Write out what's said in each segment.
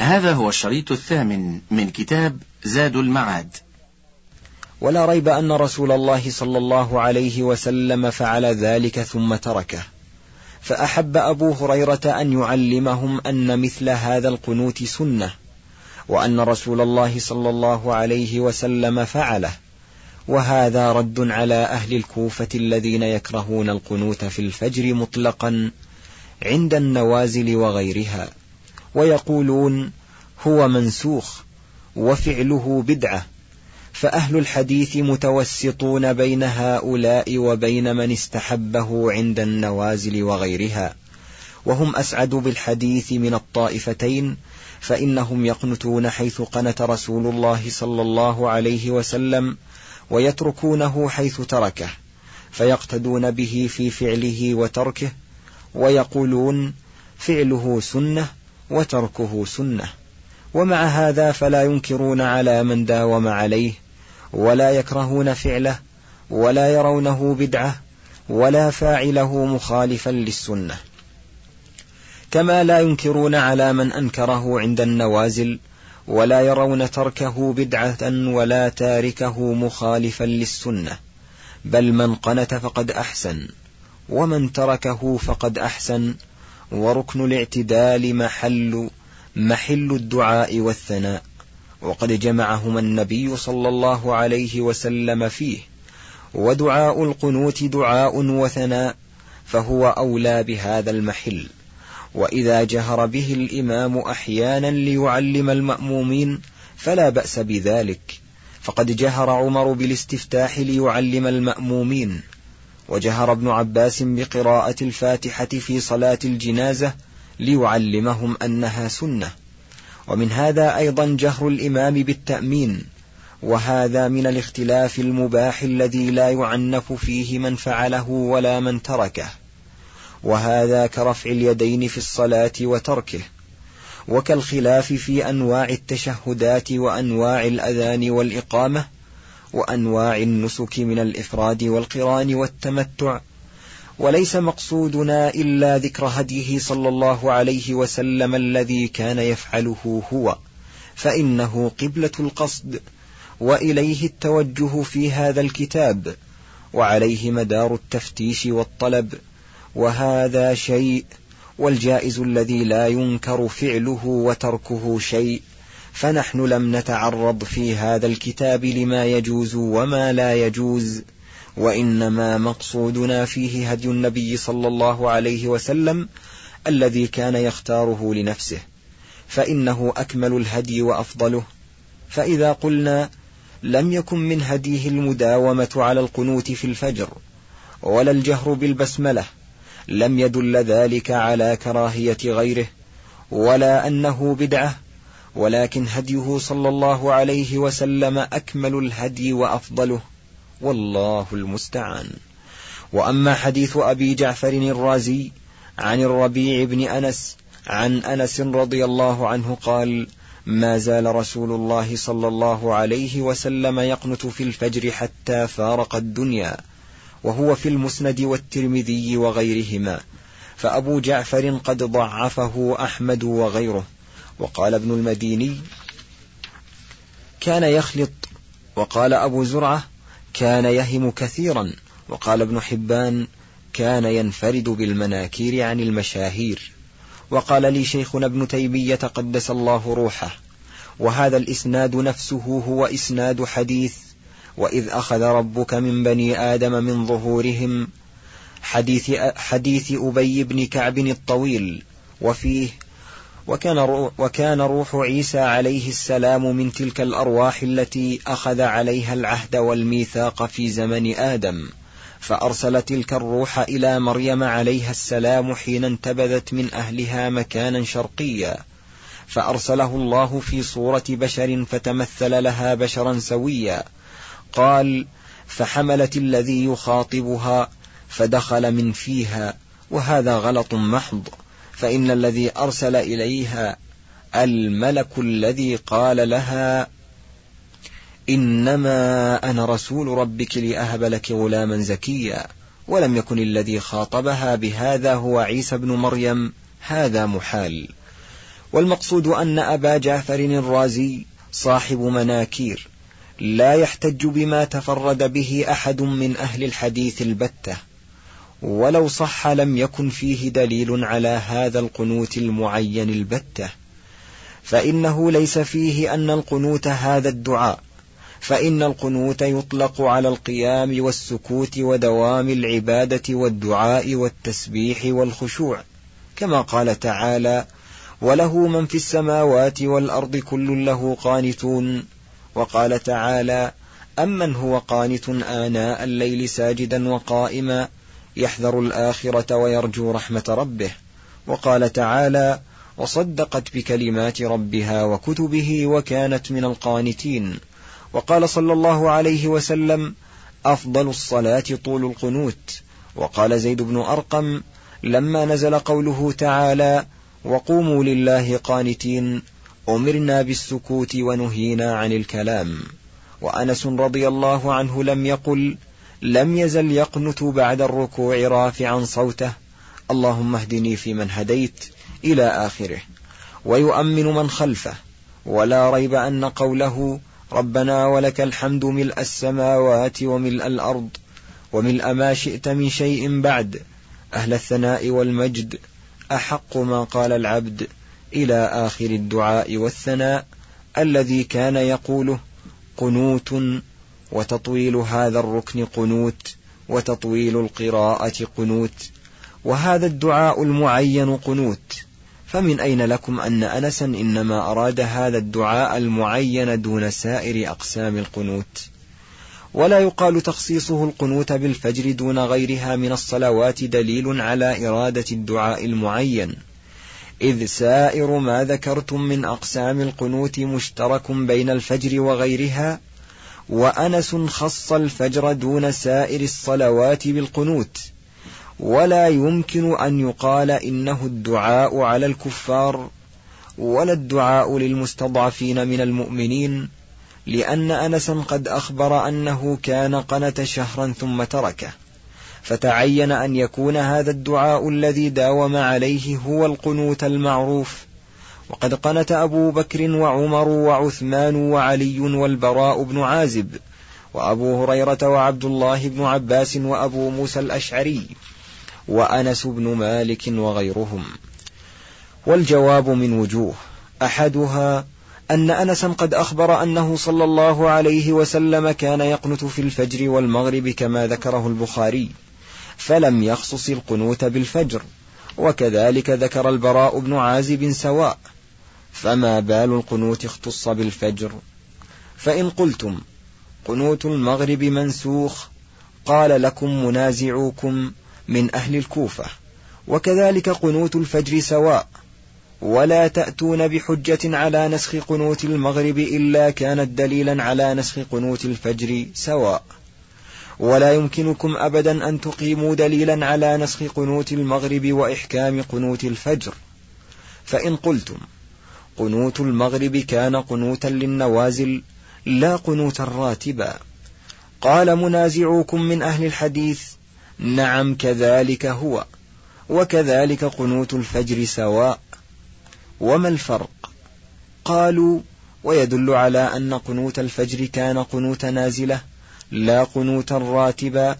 هذا هو الشريط الثامن من كتاب زاد المعاد. ولا ريب أن رسول الله صلى الله عليه وسلم فعل ذلك ثم تركه. فأحب أبو هريرة أن يعلمهم أن مثل هذا القنوت سنة وأن رسول الله صلى الله عليه وسلم فعله. وهذا رد على أهل الكوفة الذين يكرهون القنوت في الفجر مطلقا عند النوازل وغيرها. ويقولون هو منسوخ وفعله بدعة فأهل الحديث متوسطون بين هؤلاء وبين من استحبه عند النوازل وغيرها وهم أسعد بالحديث من الطائفتين فإنهم يقنتون حيث قنت رسول الله صلى الله عليه وسلم ويتركونه حيث تركه فيقتدون به في فعله وتركه ويقولون فعله سنة وتركه سنة. ومع هذا فلا ينكرون على من داوم عليه ولا يكرهون فعله ولا يرونه بدعة ولا فاعله مخالفا للسنة. كما لا ينكرون على من أنكره عند النوازل ولا يرون تركه بدعة ولا تاركه مخالفا للسنة. بل من قنت فقد أحسن ومن تركه فقد أحسن وركن الاعتدال محل محل الدعاء والثناء. وقد جمعهما النبي صلى الله عليه وسلم فيه. ودعاء القنوت دعاء وثناء فهو أولى بهذا المحل. وإذا جهر به الإمام أحيانا ليعلم المأمومين فلا بأس بذلك. فقد جهر عمر بالاستفتاح ليعلم المأمومين. وجهر ابن عباس بقراءة الفاتحة في صلاة الجنازة ليعلمهم أنها سنة. ومن هذا أيضا جهر الإمام بالتأمين وهذا من الاختلاف المباح الذي لا يعنف فيه من فعله ولا من تركه. وهذا كرفع اليدين في الصلاة وتركه. وكالخلاف في أنواع التشهدات وأنواع الأذان والإقامة وأنواع النسك من الإفراد والقران والتمتع. وليس مقصودنا إلا ذكر هديه صلى الله عليه وسلم الذي كان يفعله هو فإنه قبلة القصد وإليه التوجه في هذا الكتاب وعليه مدار التفتيش والطلب وهذا شيء والجائز الذي لا ينكر فعله وتركه شيء. فنحن لم نتعرض في هذا الكتاب لما يجوز وما لا يجوز وإنما مقصودنا فيه هدي النبي صلى الله عليه وسلم الذي كان يختاره لنفسه فإنه أكمل الهدي وأفضله. فإذا قلنا لم يكن من هديه المداومة على القنوت في الفجر ولا الجهر بالبسملة لم يدل ذلك على كراهية غيره ولا أنه بدعة. ولكن هديه صلى الله عليه وسلم أكمل الهدي وأفضله والله المستعان. وأما حديث أبي جعفر الرازي عن الربيع بن أنس عن أنس رضي الله عنه قال ما زال رسول الله صلى الله عليه وسلم يقنت في الفجر حتى فارق الدنيا وهو في المسند والترمذي وغيرهما فأبو جعفر قد ضعفه أحمد وغيره. وقال ابن المديني كان يخلط وقال أبو زرعة كان يهم كثيرا وقال ابن حبان كان ينفرد بالمناكير عن المشاهير. وقال لي شيخنا ابن تيمية قدس الله روحه وهذا الإسناد نفسه هو إسناد حديث وإذ أخذ ربك من بني آدم من ظهورهم حديث, حديث أبي بن كعب الطويل وفيه وكان, وكان روح عيسى عليه السلام من تلك الأرواح التي أخذ عليها العهد والميثاق في زمن آدم. فأرسل تلك الروح إلى مريم عليها السلام حين انتبذت من أهلها مكانا شرقيا. فأرسله الله في صورة بشر فتمثل لها بشرا سويا. قال فحملت الذي يخاطبها فدخل من فيها وهذا غلط محض. فإن الذي أرسل إليها الملك الذي قال لها إنما أنا رسول ربك لأهب لك غلاما زكيا ولم يكن الذي خاطبها بهذا هو عيسى بن مريم هذا محال. والمقصود أن أبا جعفر الرازي صاحب مناكير لا يحتج بما تفرد به أحد من أهل الحديث البتة. ولو صح لم يكن فيه دليل على هذا القنوت المعين البتة. فإنه ليس فيه أن القنوت هذا الدعاء. فإن القنوت يطلق على القيام والسكوت ودوام العبادة والدعاء والتسبيح والخشوع كما قال تعالى وله من في السماوات والأرض كل له قانتون وقال تعالى أمن هو قانت آناء الليل ساجدا وقائما يحذر الآخرة ويرجو رحمة ربه. وقال تعالى وصدقت بكلمات ربها وكتبه وكانت من القانتين. وقال صلى الله عليه وسلم أفضل الصلاة طول القنوت. وقال زيد بن أرقم لما نزل قوله تعالى وقوموا لله قانتين أمرنا بالسكوت ونهينا عن الكلام. وأنس رضي الله عنه لم يقل لم يزل يقنت بعد الركوع رافعا صوته. اللهم اهدني فيمن هديت إلى آخره. ويؤمن من خلفه. ولا ريب أن قوله ربنا ولك الحمد ملء السماوات وملء الأرض وملء ما شئت من شيء بعد. أهل الثناء والمجد. أحق ما قال العبد. إلى آخر الدعاء والثناء. الذي كان يقوله قنوت وتطويل هذا الركن قنوت وتطويل القراءة قنوت وهذا الدعاء المعين قنوت. فمن أين لكم أن أنسا إنما أراد هذا الدعاء المعين دون سائر أقسام القنوت؟ ولا يقال تخصيصه القنوت بالفجر دون غيرها من الصلوات دليل على إرادة الدعاء المعين. إذ سائر ما ذكرتم من أقسام القنوت مشترك بين الفجر وغيرها وأنس خص الفجر دون سائر الصلوات بالقنوت. ولا يمكن أن يقال إنه الدعاء على الكفار ولا الدعاء للمستضعفين من المؤمنين لأن أنسا قد أخبر أنه كان قنت شهرا ثم تركه. فتعين أن يكون هذا الدعاء الذي داوم عليه هو القنوت المعروف وقد قنت أبو بكر وعمر وعثمان وعلي والبراء بن عازب وأبو هريرة وعبد الله بن عباس وأبو موسى الأشعري وأنس بن مالك وغيرهم. والجواب من وجوه. أحدها أن أنسا قد أخبر أنه صلى الله عليه وسلم كان يقنت في الفجر والمغرب كما ذكره البخاري فلم يخصص القنوت بالفجر وكذلك ذكر البراء بن عازب سواء. فما بال القنوت اختص بالفجر. فإن قلتم قنوت المغرب منسوخ قال لكم منازعوكم من أهل الكوفة. وكذلك قنوت الفجر سواء. ولا تأتون بحجة على نسخ قنوت المغرب إلا كانت دليلا على نسخ قنوت الفجر سواء. ولا يمكنكم أبدا أن تقيموا دليلا على نسخ قنوت المغرب وإحكام قنوت الفجر. فإن قلتم قنوت المغرب كان قنوتا للنوازل لا قنوتا راتبا. قال منازعوكم من أهل الحديث نعم كذلك هو وكذلك قنوت الفجر سواء. وما الفرق؟ قالوا ويدل على أن قنوت الفجر كان قنوت نازلة لا قنوتا راتبا.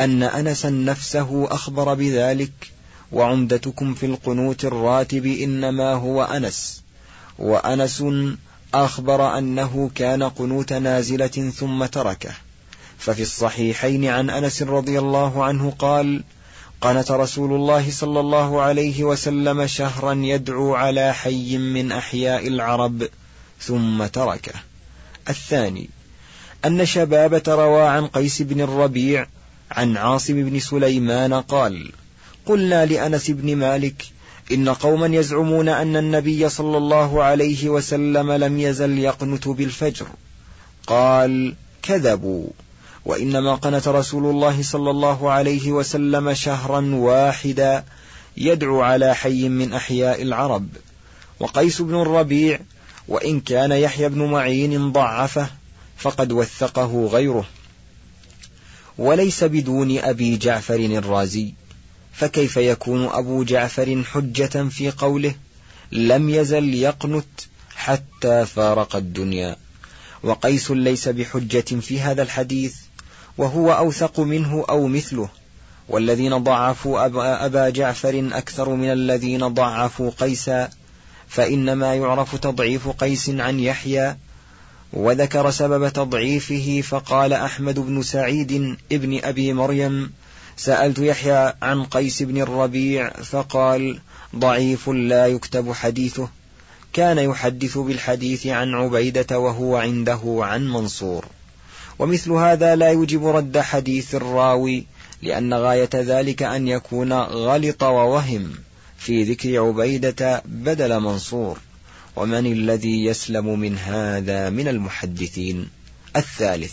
أن أنسا نفسه أخبر بذلك وعمدتكم في القنوت الراتب إنما هو أنس. وأنس أخبر أنه كان قنوت نازلة ثم تركه. ففي الصحيحين عن أنس رضي الله عنه قال قنت رسول الله صلى الله عليه وسلم شهرا يدعو على حي من أحياء العرب ثم تركه. الثاني أن شبابة روى عن قيس بن الربيع عن عاصم بن سليمان قال قلنا لأنس بن مالك إن قوما يزعمون أن النبي صلى الله عليه وسلم لم يزل يقنت بالفجر. قال كذبوا. وإنما قنت رسول الله صلى الله عليه وسلم شهرا واحدا يدعو على حي من أحياء العرب. وقيس بن الربيع وإن كان يحيى بن معين ضعفه فقد وثقه غيره. وليس بدون أبي جعفر الرازي. فكيف يكون أبو جعفر حجة في قوله لم يزل يقنت حتى فارق الدنيا؟ وقيس ليس بحجة في هذا الحديث وهو أوثق منه أو مثله. والذين ضعفوا أبا, جعفر أكثر من الذين ضعفوا قيسا فإنما يعرف تضعيف قيس عن يحيى وذكر سبب تضعيفه فقال أحمد بن سعيد ابن أبي مريم سألت يحيى عن قيس بن الربيع فقال ضعيف لا يكتب حديثه. كان يحدث بالحديث عن عبيدة وهو عنده عن منصور. ومثل هذا لا يوجب رد حديث الراوي لأن غاية ذلك أن يكون غلط ووهم في ذكر عبيدة بدل منصور. ومن الذي يسلم من هذا من المحدثين؟ الثالث.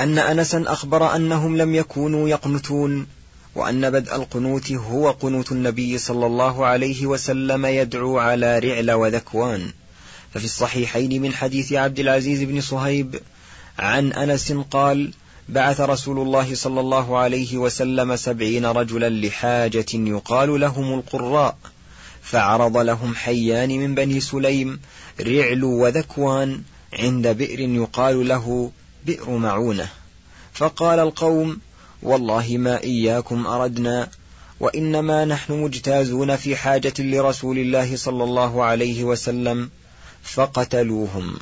أن أنسا أخبر أنهم لم يكونوا يقنتون وأن بدء القنوت هو قنوت النبي صلى الله عليه وسلم يدعو على رعل وذكوان. ففي الصحيحين من حديث عبد العزيز بن صهيب عن أنس قال بعث رسول الله صلى الله عليه وسلم سبعين رجلا لحاجة يقال لهم القراء فعرض لهم حيان من بني سليم رعل وذكوان عند بئر يقال له بئر معونة. فقال القوم والله ما إياكم أردنا وإنما نحن مجتازون في حاجة لرسول الله صلى الله عليه وسلم فقتلوهم.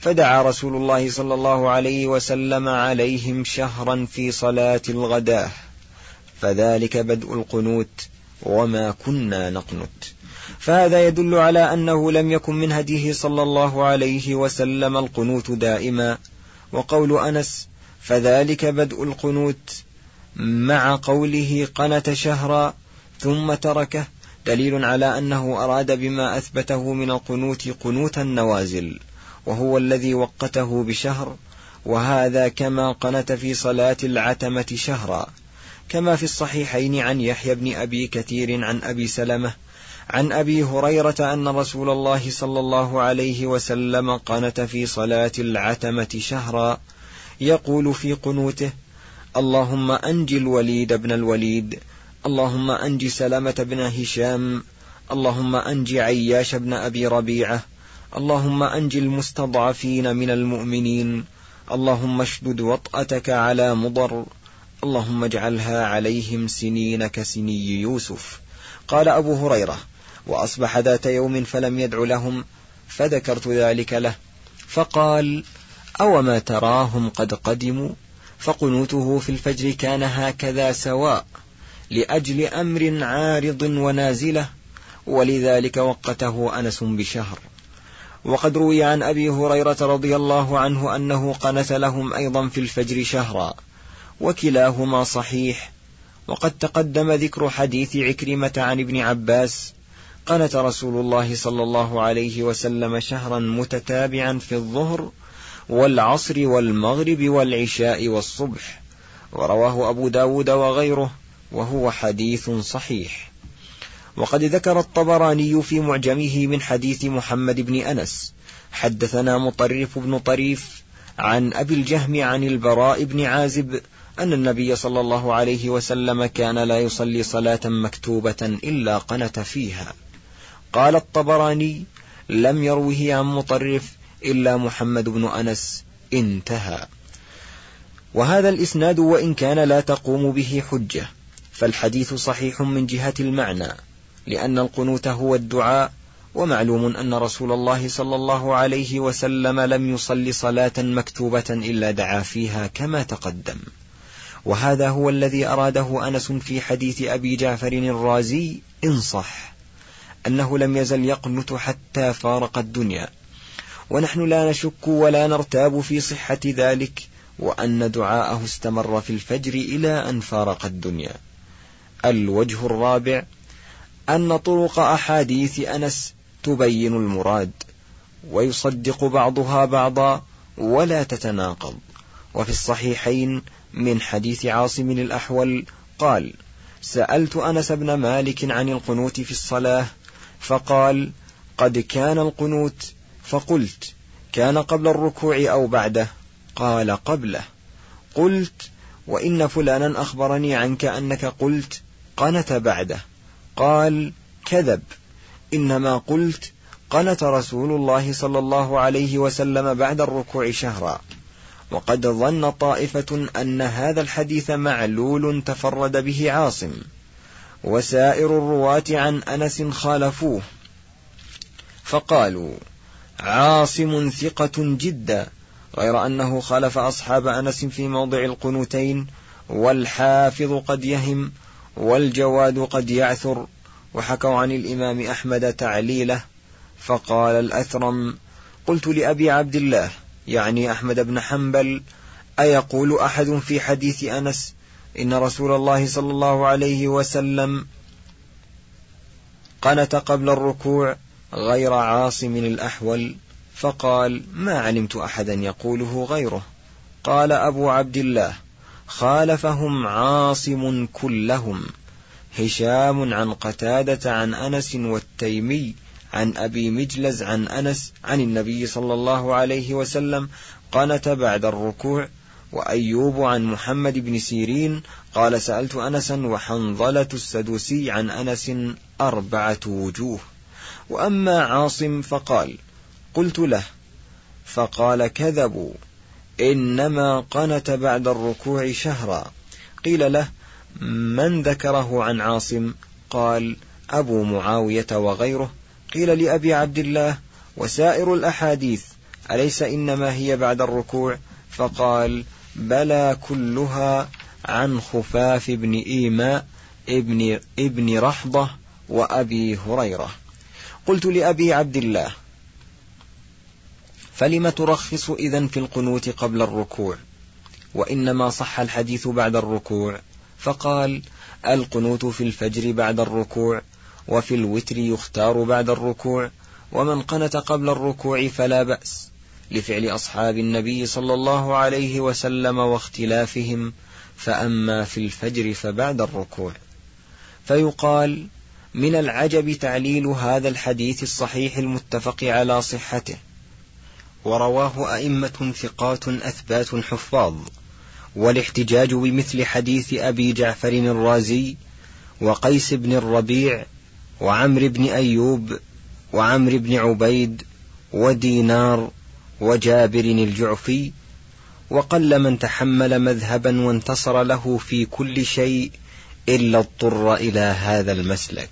فدعا رسول الله صلى الله عليه وسلم عليهم شهرا في صلاة الغداة. فذلك بدء القنوت وما كنا نقنت. فهذا يدل على أنه لم يكن من هديه صلى الله عليه وسلم القنوت دائما وقول أنس فذلك بدء القنوت. مع قوله قنت شهرا ثم تركه دليل على أنه أراد بما أثبته من القنوت قنوت النوازل وهو الذي وقته بشهر وهذا كما قنت في صلاة العتمة شهرا. كما في الصحيحين عن يحيى بن أبي كثير عن أبي سلمة عن أبي هريرة أن رسول الله صلى الله عليه وسلم قنت في صلاة العتمة شهرا يقول في قنوته اللهم أنج الوليد بن الوليد اللهم أنج سلمة بن هشام اللهم أنج عياش بن أبي ربيعة اللهم أنج المستضعفين من المؤمنين اللهم اشدد وطأتك على مضر اللهم اجعلها عليهم سنين كسني يوسف. قال أبو هريرة وأصبح ذات يوم فلم يدع لهم فذكرت ذلك له. فقال أوما تراهم قد قدموا؟ فقنوته في الفجر كان هكذا سواء لأجل أمر عارض ونازلة ولذلك وقته أنس بشهر. وقد روي عن أبي هريرة رضي الله عنه أنه قنت لهم أيضا في الفجر شهرا وكلاهما صحيح. وقد تقدم ذكر حديث عكرمة عن ابن عباس قنت رسول الله صلى الله عليه وسلم شهرا متتابعا في الظهر والعصر والمغرب والعشاء والصبح ورواه أبو داود وغيره وهو حديث صحيح. وقد ذكر الطبراني في معجمه من حديث محمد بن أنس حدثنا مطرف بن طريف عن أبي الجهم عن البراء بن عازب أن النبي صلى الله عليه وسلم كان لا يصلي صلاة مكتوبة إلا قنت فيها. قال الطبراني لم يروه عن مطرف إلا محمد بن أنس انتهى. وهذا الإسناد وإن كان لا تقوم به حجة فالحديث صحيح من جهة المعنى لأن القنوت هو الدعاء ومعلوم أن رسول الله صلى الله عليه وسلم لم يصل صلاة مكتوبة إلا دعا فيها كما تقدم. وهذا هو الذي أراده أنس في حديث أبي جعفر الرازي إن صح. أنه لم يزل يقنت حتى فارق الدنيا. ونحن لا نشك ولا نرتاب في صحة ذلك وأن دعاءه استمر في الفجر إلى أن فارق الدنيا. الوجه الرابع أن طرق أحاديث أنس تبين المراد ويصدق بعضها بعضا ولا تتناقض. وفي الصحيحين من حديث عاصم الأحول قال سألت أنس بن مالك عن القنوت في الصلاة فقال قد كان القنوت. فقلت كان قبل الركوع أو بعده. قال قبله. قلت وإن فلانا أخبرني عنك أنك قلت قنت بعده. قال كذب. إنما قلت قنت رسول الله صلى الله عليه وسلم بعد الركوع شهرا. وقد ظن طائفة أن هذا الحديث معلول تفرد به عاصم. وسائر الرواة عن أنس خالفوه. فقالوا عاصم ثقة جدا غير أنه خالف أصحاب أنس في موضع القنوتين والحافظ قد يهم والجواد قد يعثر وحكوا عن الإمام أحمد تعليله. فقال الأثرم قلت لأبي عبد الله يعني أحمد بن حنبل أيقول أحد في حديث أنس إن رسول الله صلى الله عليه وسلم قنت قبل الركوع غير عاصم الأحول فقال ما علمت أحدا يقوله غيره. قال أبو عبد الله خالفهم عاصم كلهم هشام عن قتادة عن أنس والتيمي عن أبي مجلز عن أنس عن النبي صلى الله عليه وسلم قنت بعد الركوع وأيوب عن محمد بن سيرين قال سألت أنسا وحنظلة السدوسي عن أنس أربعة وجوه. وأما عاصم فقال قلت له فقال كذبوا إنما قنت بعد الركوع شهرا. قيل له من ذكره عن عاصم؟ قال أبو معاوية وغيره. قيل لأبي عبد الله وسائر الأحاديث أليس إنما هي بعد الركوع؟ فقال بلى كلها عن خفاف بن إيماء ابن, ابن رحضة وأبي هريرة. قلت لأبي عبد الله فلم ترخص إذا في القنوت قبل الركوع؟ وإنما صح الحديث بعد الركوع. فقال القنوت في الفجر بعد الركوع وفي الوتر يختار بعد الركوع ومن قنت قبل الركوع فلا بأس. لفعل أصحاب النبي صلى الله عليه وسلم واختلافهم فأما في الفجر فبعد الركوع. فيقال من العجب تعليل هذا الحديث الصحيح المتفق على صحته. ورواه أئمة ثقات أثبات حفاظ والاحتجاج بمثل حديث أبي جعفر الرازي وقيس بن الربيع وعمر بن أيوب وعمر بن عبيد ودينار وجابر الجعفي وقل من تحمل مذهبا وانتصر له في كل شيء إلا اضطر إلى هذا المسلك.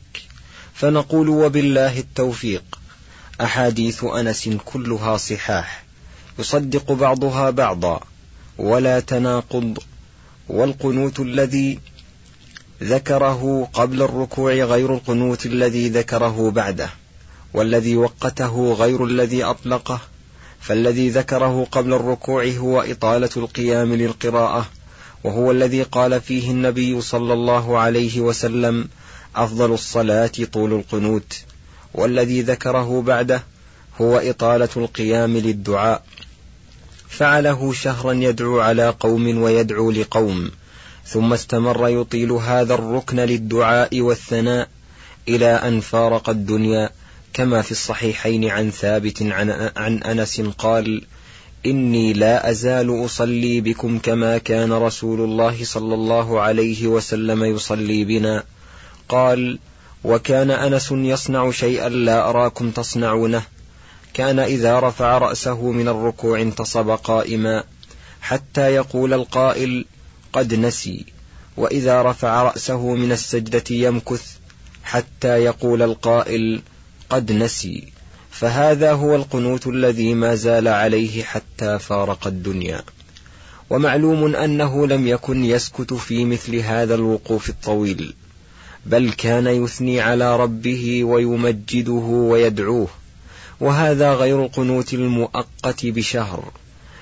فنقول وبالله التوفيق. أحاديث أنس كلها صحاح. يصدق بعضها بعضا. ولا تناقض. والقنوت الذي ذكره قبل الركوع غير القنوت الذي ذكره بعده. والذي وقته غير الذي أطلقه. فالذي ذكره قبل الركوع هو إطالة القيام للقراءة وهو الذي قال فيه النبي صلى الله عليه وسلم أفضل الصلاة طول القنوت. والذي ذكره بعده هو إطالة القيام للدعاء. فعله شهرا يدعو على قوم ويدعو لقوم ثم استمر يطيل هذا الركن للدعاء والثناء إلى أن فارق الدنيا. كما في الصحيحين عن ثابت عن, عن أنس قال إني لا أزال أصلي بكم كما كان رسول الله صلى الله عليه وسلم يصلي بنا. قال وكان أنس يصنع شيئا لا أراكم تصنعونه. كان إذا رفع رأسه من الركوع انتصب قائما حتى يقول القائل قد نسي. وإذا رفع رأسه من السجدة يمكث حتى يقول القائل قد نسي. فهذا هو القنوت الذي ما زال عليه حتى فارق الدنيا. ومعلوم أنه لم يكن يسكت في مثل هذا الوقوف الطويل بل كان يثني على ربه ويمجده ويدعوه. وهذا غير القنوت المؤقت بشهر.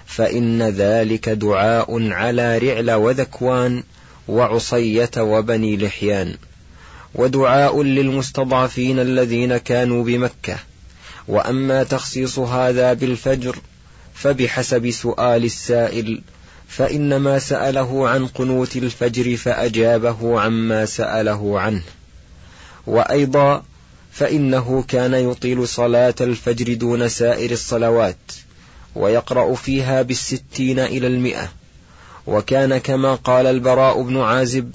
فإن ذلك دعاء على رعل وذكوان وعصية وبني لحيان. ودعاء للمستضعفين الذين كانوا بمكة. وأما تخصيص هذا بالفجر فبحسب سؤال السائل فإنما سأله عن قنوت الفجر فأجابه عما سأله عنه. وأيضا فإنه كان يطيل صلاة الفجر دون سائر الصلوات ويقرأ فيها بالستين إلى المئة. وكان كما قال البراء بن عازب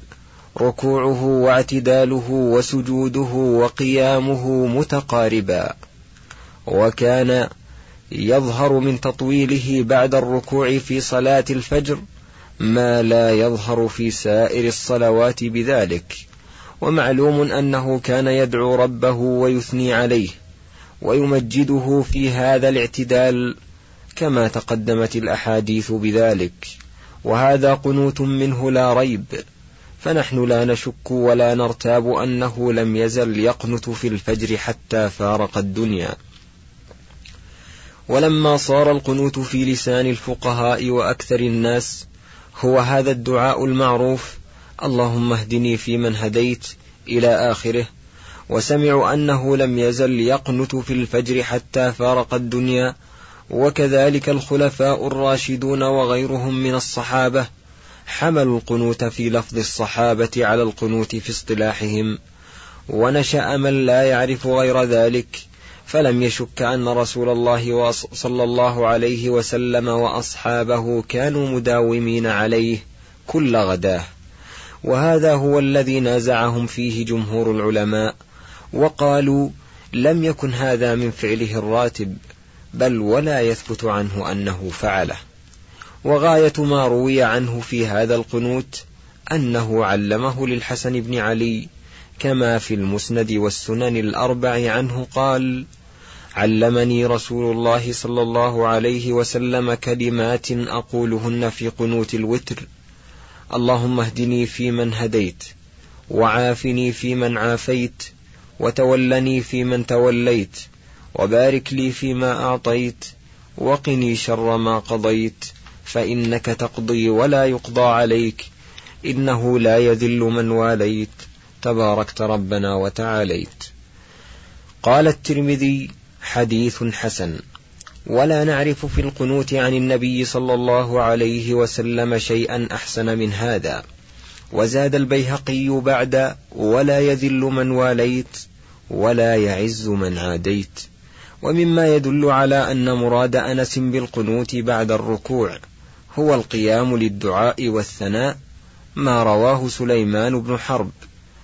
ركوعه واعتداله وسجوده وقيامه متقاربا. وكان يظهر من تطويله بعد الركوع في صلاة الفجر ما لا يظهر في سائر الصلوات بذلك. ومعلوم أنه كان يدعو ربه ويثني عليه ويمجده في هذا الاعتدال كما تقدمت الأحاديث بذلك. وهذا قنوت منه لا ريب. فنحن لا نشك ولا نرتاب أنه لم يزل يقنت في الفجر حتى فارق الدنيا. ولما صار القنوت في لسان الفقهاء وأكثر الناس هو هذا الدعاء المعروف اللهم اهدني فيمن هديت إلى آخره. وسمعوا أنه لم يزل يقنت في الفجر حتى فارق الدنيا وكذلك الخلفاء الراشدون وغيرهم من الصحابة حملوا القنوت في لفظ الصحابة على القنوت في اصطلاحهم. ونشأ من لا يعرف غير ذلك فلم يشك أن رسول الله صلى الله عليه وسلم وأصحابه كانوا مداومين عليه كل غداة. وهذا هو الذي نازعهم فيه جمهور العلماء. وقالوا لم يكن هذا من فعله الراتب بل ولا يثبت عنه أنه فعله. وغاية ما روي عنه في هذا القنوت أنه علمه للحسن بن علي كما في المسند والسنن الأربع عنه قال علمني رسول الله صلى الله عليه وسلم كلمات أقولهن في قنوت الوتر اللهم اهدني فيمن هديت وعافني فيمن عافيت وتولني فيمن توليت وبارك لي فيما أعطيت وقني شر ما قضيت فإنك تقضي ولا يقضى عليك. إنه لا يذل من واليت. تباركت ربنا وتعاليت. قال الترمذي حديث حسن. ولا نعرف في القنوت عن النبي صلى الله عليه وسلم شيئا أحسن من هذا. وزاد البيهقي بعد ولا يذل من واليت ولا يعز من عاديت. ومما يدل على أن مراد أنس بالقنوت بعد الركوع. هو القيام للدعاء والثناء ما رواه سليمان بن حرب.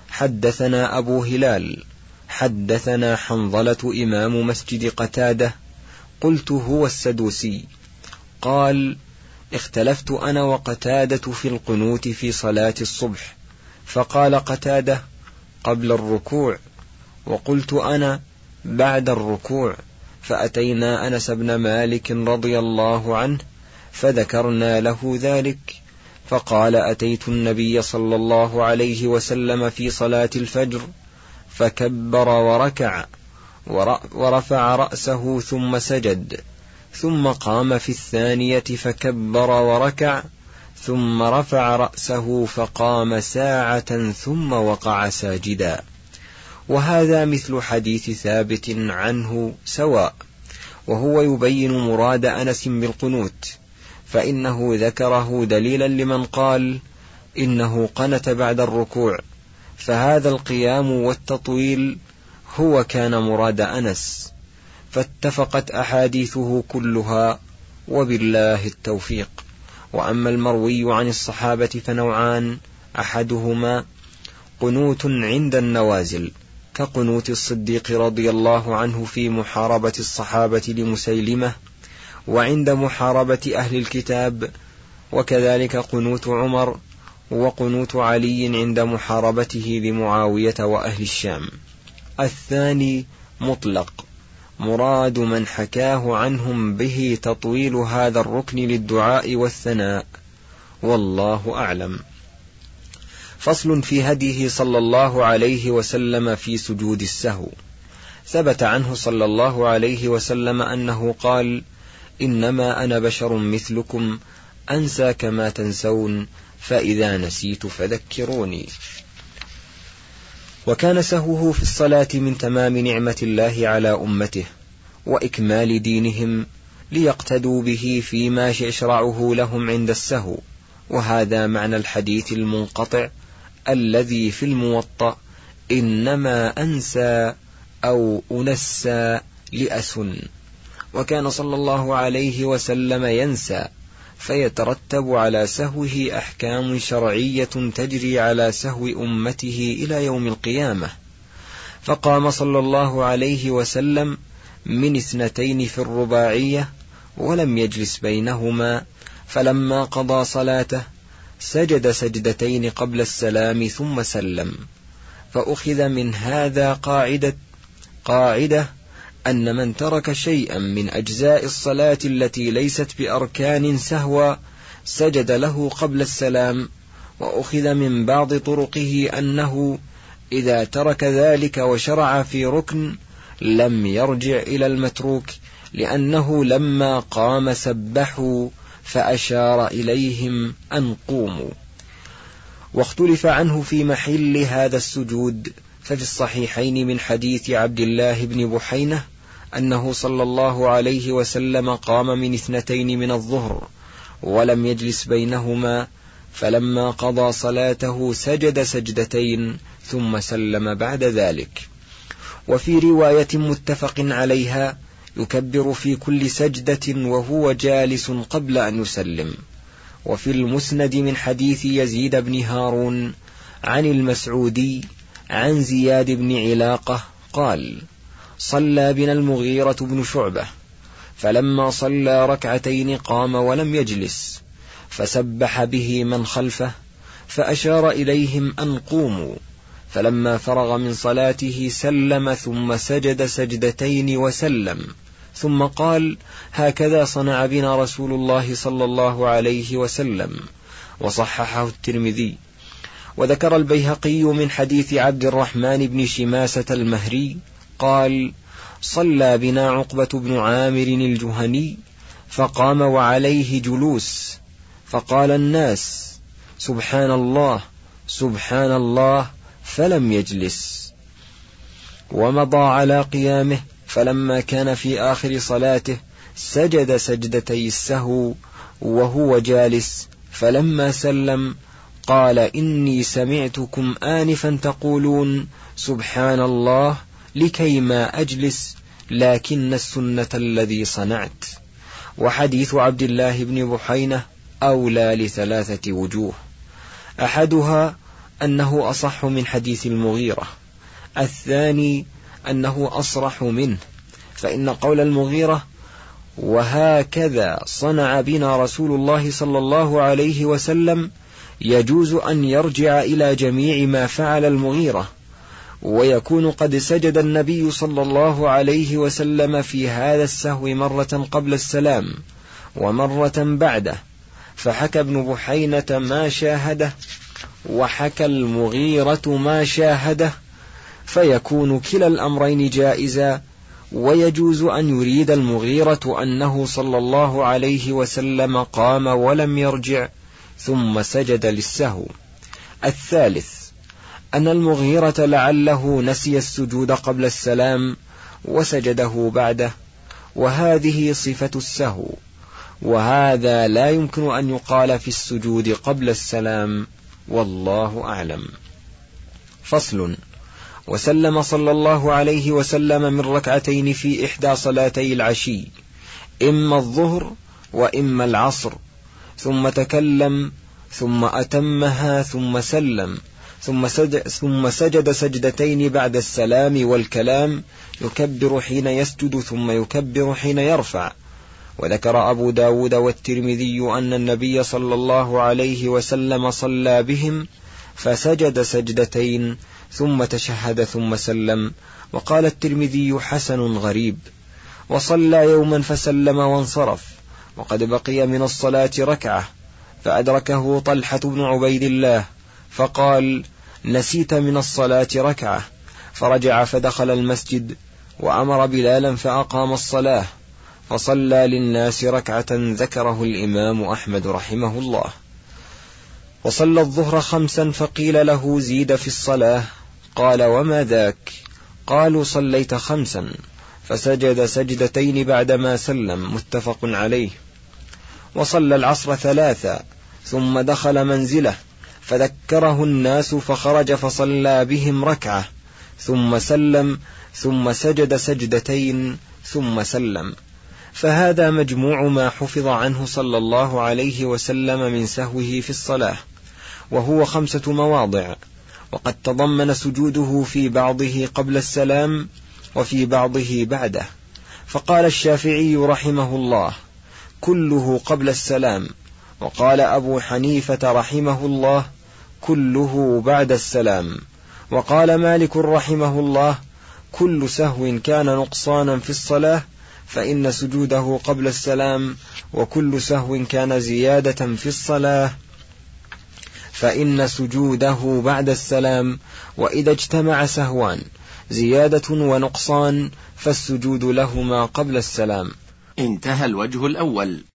حدثنا أبو هلال. حدثنا حنظلة إمام مسجد قتادة. قلت هو السدوسي. قال اختلفت أنا وقتادة في القنوت في صلاة الصبح. فقال قتادة قبل الركوع. وقلت أنا بعد الركوع. فأتينا أنس بن مالك رضي الله عنه فذكرنا له ذلك. فقال أتيت النبي صلى الله عليه وسلم في صلاة الفجر فكبر وركع ورفع رأسه ثم سجد ثم قام في الثانية فكبر وركع ثم رفع رأسه فقام ساعة ثم وقع ساجدا. وهذا مثل حديث ثابت عنه سواء وهو يبين مراد أنس بالقنوت. فإنه ذكره دليلا لمن قال إنه قنت بعد الركوع. فهذا القيام والتطويل هو كان مراد أنس فاتفقت أحاديثه كلها وبالله التوفيق. وأما المروي عن الصحابة فنوعان أحدهما قنوت عند النوازل كقنوت الصديق رضي الله عنه في محاربة الصحابة لمسيلمة وعند محاربة أهل الكتاب وكذلك قنوت عمر وقنوت علي عند محاربته لمعاوية وأهل الشام. الثاني مطلق مراد من حكاه عنهم به تطويل هذا الركن للدعاء والثناء. والله أعلم. فصل في هديه صلى الله عليه وسلم في سجود السهو. ثبت عنه صلى الله عليه وسلم أنه قال إنما أنا بشر مثلكم أنسى كما تنسون فإذا نسيت فذكروني. وكان سهوه في الصلاة من تمام نعمة الله على أمته وإكمال دينهم ليقتدوا به فيما يشرعه لهم عند السهو. وهذا معنى الحديث المنقطع الذي في الموطأ إنما أنسى أو أنسى لأسن. وكان صلى الله عليه وسلم ينسى فيترتب على سهوه أحكام شرعية تجري على سهو أمته إلى يوم القيامة. فقام صلى الله عليه وسلم من اثنتين في الرباعية ولم يجلس بينهما فلما قضى صلاته سجد سجدتين قبل السلام ثم سلم. فأخذ من هذا قاعدة قاعدة أن من ترك شيئا من أجزاء الصلاة التي ليست بأركان سهوا سجد له قبل السلام وأخذ من بعض طرقه أنه إذا ترك ذلك وشرع في ركن لم يرجع إلى المتروك لأنه لما قام سبحوا فأشار إليهم أن قوموا. واختلف عنه في محل هذا السجود ففي الصحيحين من حديث عبد الله بن بحينة أنه صلى الله عليه وسلم قام من اثنتين من الظهر ولم يجلس بينهما فلما قضى صلاته سجد سجدتين ثم سلم بعد ذلك. وفي رواية متفق عليها يكبر في كل سجدة وهو جالس قبل أن يسلم. وفي المسند من حديث يزيد بن هارون عن المسعودي عن زياد بن علاقة قال صلى بنا المغيرة بن شعبة. فلما صلى ركعتين قام ولم يجلس. فسبح به من خلفه فأشار إليهم أن قوموا. فلما فرغ من صلاته سلم ثم سجد سجدتين وسلم. ثم قال هكذا صنع بنا رسول الله صلى الله عليه وسلم وصححه الترمذي. وذكر البيهقي من حديث عبد الرحمن بن شماسة المهري قال صلى بنا عقبة بن عامر الجهني فقام وعليه جلوس فقال الناس سبحان الله سبحان الله فلم يجلس. ومضى على قيامه فلما كان في آخر صلاته سجد سجدتي السهو وهو جالس فلما سلم قال إني سمعتكم آنفا تقولون سبحان الله لكي ما أجلس لكن السنة الذي صنعت. وحديث عبد الله بن بحينة أولى لثلاثة وجوه. أحدها أنه أصح من حديث المغيرة. الثاني أنه أصرح منه. فإن قول المغيرة وهكذا صنع بنا رسول الله صلى الله عليه وسلم يجوز أن يرجع إلى جميع ما فعل المغيرة. ويكون قد سجد النبي صلى الله عليه وسلم في هذا السهو مرة قبل السلام ومرة بعده. فحكى ابن بحينة ما شاهده وحكى المغيرة ما شاهده. فيكون كلا الأمرين جائزا ويجوز أن يريد المغيرة أنه صلى الله عليه وسلم قام ولم يرجع ثم سجد للسهو. الثالث أن المغيرة لعله نسي السجود قبل السلام وسجده بعده وهذه صفة السهو وهذا لا يمكن أن يقال في السجود قبل السلام والله أعلم. فصل وسلم صلى الله عليه وسلم من ركعتين في إحدى صلاتي العشي إما الظهر وإما العصر ثم تكلم ثم أتمها ثم سلم ثم سجد, ثم سجد سجدتين بعد السلام والكلام يكبر حين يسجد ثم يكبر حين يرفع. وذكر أبو داود والترمذي أن النبي صلى الله عليه وسلم صلى بهم فسجد سجدتين ثم تشهد ثم سلم. وقال الترمذي حسن غريب. وصلى يوما فسلم وانصرف. وقد بقي من الصلاة ركعة. فأدركه طلحة بن عبيد الله. فقال نسيت من الصلاة ركعة. فرجع فدخل المسجد وأمر بلالا فأقام الصلاة فصلى للناس ركعة ذكره الإمام أحمد رحمه الله. وصلى الظهر خمسا فقيل له زيد في الصلاة؟ قال وما ذاك؟ قالوا صليت خمسا. فسجد سجدتين بعدما سلم متفق عليه. وصلى العصر ثلاثا ثم دخل منزله. فذكره الناس فخرج فصلى بهم ركعة ثم سلم ثم سجد سجدتين ثم سلم. فهذا مجموع ما حفظ عنه صلى الله عليه وسلم من سهوه في الصلاة وهو خمسة مواضع وقد تضمن سجوده في بعضه قبل السلام وفي بعضه بعده. فقال الشافعي رحمه الله كله قبل السلام وقال أبو حنيفة رحمه الله كله بعد السلام. وقال مالك رحمه الله كل سهو كان نقصانا في الصلاة فإن سجوده قبل السلام وكل سهو كان زيادة في الصلاة فإن سجوده بعد السلام وإذا اجتمع سهوان زيادة ونقصان فالسجود لهما قبل السلام. انتهى الوجه الأول.